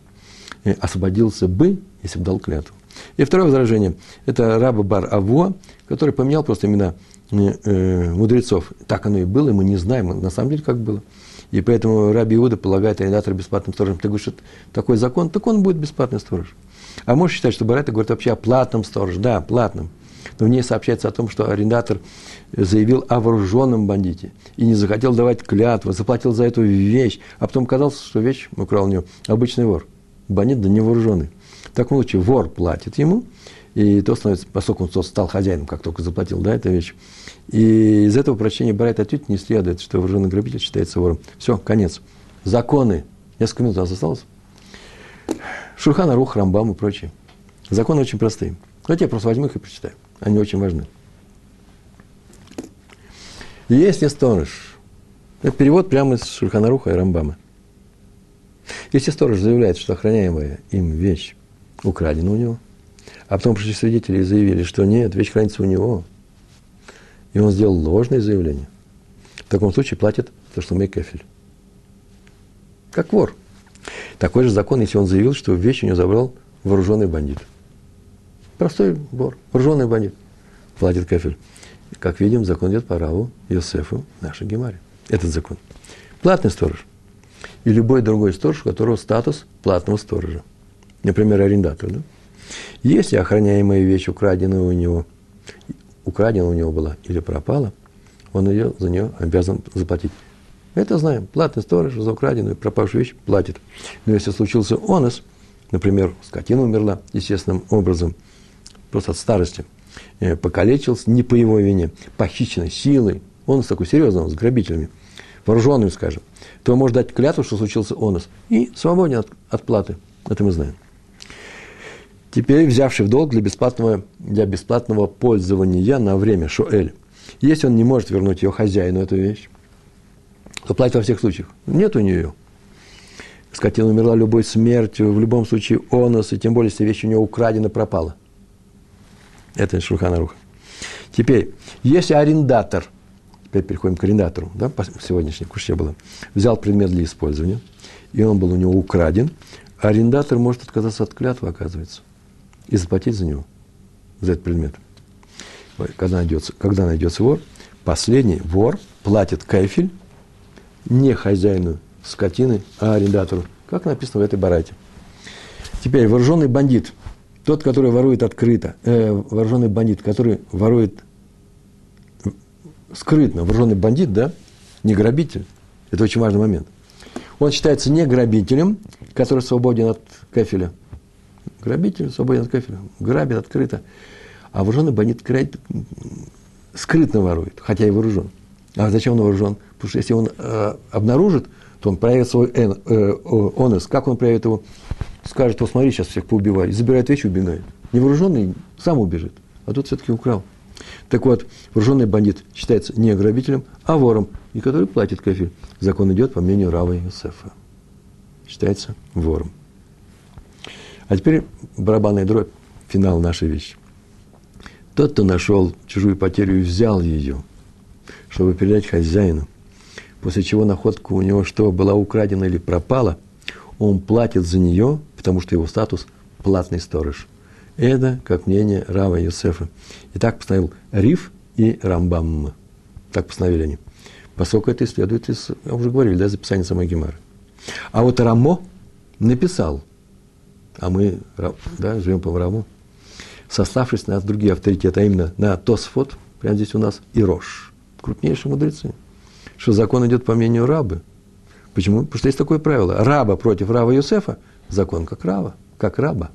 И освободился бы, если бы дал клятву. И второе возражение – это раба Бар Аво, который поменял просто имена э, мудрецов. Так оно и было, и мы не знаем, на самом деле, как было. И поэтому Раби Иуда полагает арендатора бесплатным сторожем. Ты говоришь, что такой закон, так он будет бесплатный сторож. А можешь считать, что Барайта говорит вообще о платном стороже. Да, платном. Но в ней сообщается о том, что арендатор заявил о вооруженном бандите и не захотел давать клятву, заплатил за эту вещь, а потом казалось, что вещь украл у него обычный вор. Бандит да не вооруженный. В таком вор платит ему, и то становится, поскольку он стал хозяином, как только заплатил, да, эту вещь, и из этого прочтения Барайт отнюдь не следует, что вооруженный грабитель считается вором. Все, конец. Законы. Несколько минут у нас осталось. Шурхан, Рух, Рамбам и прочие. Законы очень простые. Давайте я просто возьму их и прочитаю. Они очень важны. Если сторож, это перевод прямо из Шурханаруха и Рамбама. Если сторож заявляет, что охраняемая им вещь украдена у него, а потом пришли свидетели и заявили, что нет, вещь хранится у него, и он сделал ложное заявление, в таком случае платит то, что мы кефель. Как вор. Такой же закон, если он заявил, что вещь у него забрал вооруженный бандит. Простой вор, вооруженный бандит. Платит кефель. Как видим, закон идет по Раву, Йосефу, нашей Гемаре. Этот закон. Платный сторож. И любой другой сторож, у которого статус платного сторожа. Например, арендатор. Да? Если охраняемая вещь украдена у него украдена у него была или пропала, он ее за нее обязан заплатить. Это знаем. Платный сторож за украденную, пропавшую вещь платит. Но если случился онос, например, скотина умерла естественным образом, просто от старости, э, покалечился не по его вине, похищенной силой, он с такой серьезным, с грабителями, вооруженным, скажем, то он может дать клятву, что случился онос, и свободен от, от платы. Это мы знаем. Теперь, взявший в долг для бесплатного, для бесплатного пользования на время Шоэль, если он не может вернуть ее хозяину эту вещь, то платит во всех случаях. Нет у нее. Скотина умерла любой смертью, в любом случае онос, и тем более, если вещь у нее украдена, пропала. Это Шурханаруха. Теперь, если арендатор, теперь переходим к арендатору, да, по сегодняшней куше было, взял предмет для использования, и он был у него украден, арендатор может отказаться от клятвы, оказывается, и заплатить за него, за этот предмет. Когда найдется, когда найдется вор, последний вор платит кайфель не хозяину скотины, а арендатору, как написано в этой барате. Теперь вооруженный бандит, тот, который ворует открыто, э, вооруженный бандит, который ворует скрытно, вооруженный бандит, да, не грабитель, это очень важный момент. Он считается не грабителем, который свободен от кафеля. Грабитель свободен от кафеля, грабит открыто. А вооруженный бандит скрытно ворует, хотя и вооружен. А зачем он вооружен? Потому что если он э, обнаружит, то он проявит свой эн, э, онес. Как он проявит его? Скажет, вот смотри, сейчас всех поубивали. Забирает вещи, убегает. Невооруженный сам убежит. А тут все-таки украл. Так вот, вооруженный бандит считается не грабителем, а вором, и который платит кафель. Закон идет по мнению Рава Иосифа. Считается вором. А теперь барабанная дробь, финал нашей вещи. Тот, кто нашел чужую потерю и взял ее, чтобы передать хозяину, после чего находка у него что, была украдена или пропала, он платит за нее, потому что его статус – платный сторож. Это, как мнение Рава Йосефа. И так постановил Риф и Рамбам. Так постановили они. Поскольку это исследует из, уже говорили, да, записание самой Гемары. А вот Рамо написал, а мы да, живем по Раму, сославшись на другие авторитеты, а именно на Тосфот, прямо здесь у нас, и Рош, крупнейшие мудрецы, что закон идет по мнению рабы. Почему? Потому что есть такое правило. Раба против раба Юсефа, закон как раба, как раба.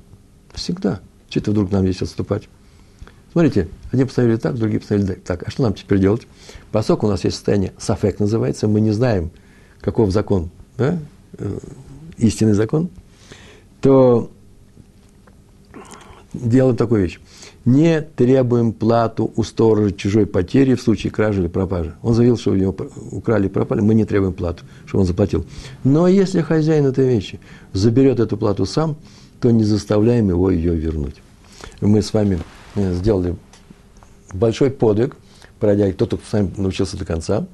Всегда. Что это вдруг нам здесь отступать? Смотрите, одни поставили так, другие поставили так. А что нам теперь делать? Поскольку у нас есть состояние сафек называется, мы не знаем, каков закон, да? Э, истинный закон, то делаем такую вещь. Не требуем плату у сторожа чужой потери в случае кражи или пропажи. Он заявил, что у него украли и пропали, мы не требуем плату, чтобы он заплатил. Но если хозяин этой вещи заберет эту плату сам, то не заставляем его ее вернуть. Мы с вами э, сделали большой подвиг, пройдя, кто-то с нами научился до конца,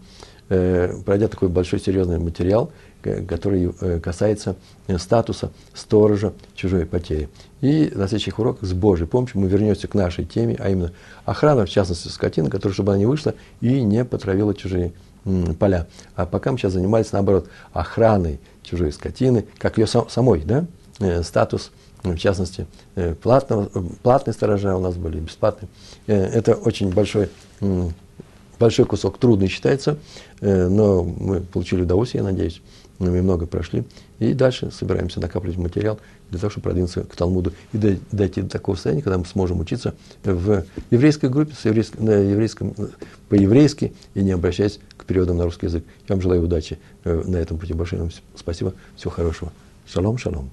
э, пройдя такой большой серьезный материал, который э, касается статуса сторожа чужой потери. И на следующих уроках с Божьей помощью мы вернемся к нашей теме, а именно охрана, в частности, скотина, которая, чтобы она не вышла и не потравила чужие поля. А пока мы сейчас занимались, наоборот, охраной чужой скотины, как ее самой, да, Э, статус, в частности, э, платного, платные сторожа у нас были, бесплатные. Э, это очень большой, большой кусок, трудный считается, но мы получили удовольствие, я надеюсь, мы много прошли. И дальше собираемся накапливать материал для того, чтобы продвинуться к Талмуду и дойти до такого состояния, когда мы сможем учиться в еврейской группе, с еврейском, на еврейском, по-еврейски и не обращаясь к переводам на русский язык. Я вам желаю удачи на этом пути. Большое вам спасибо. Всего хорошего. Шалом, шалом.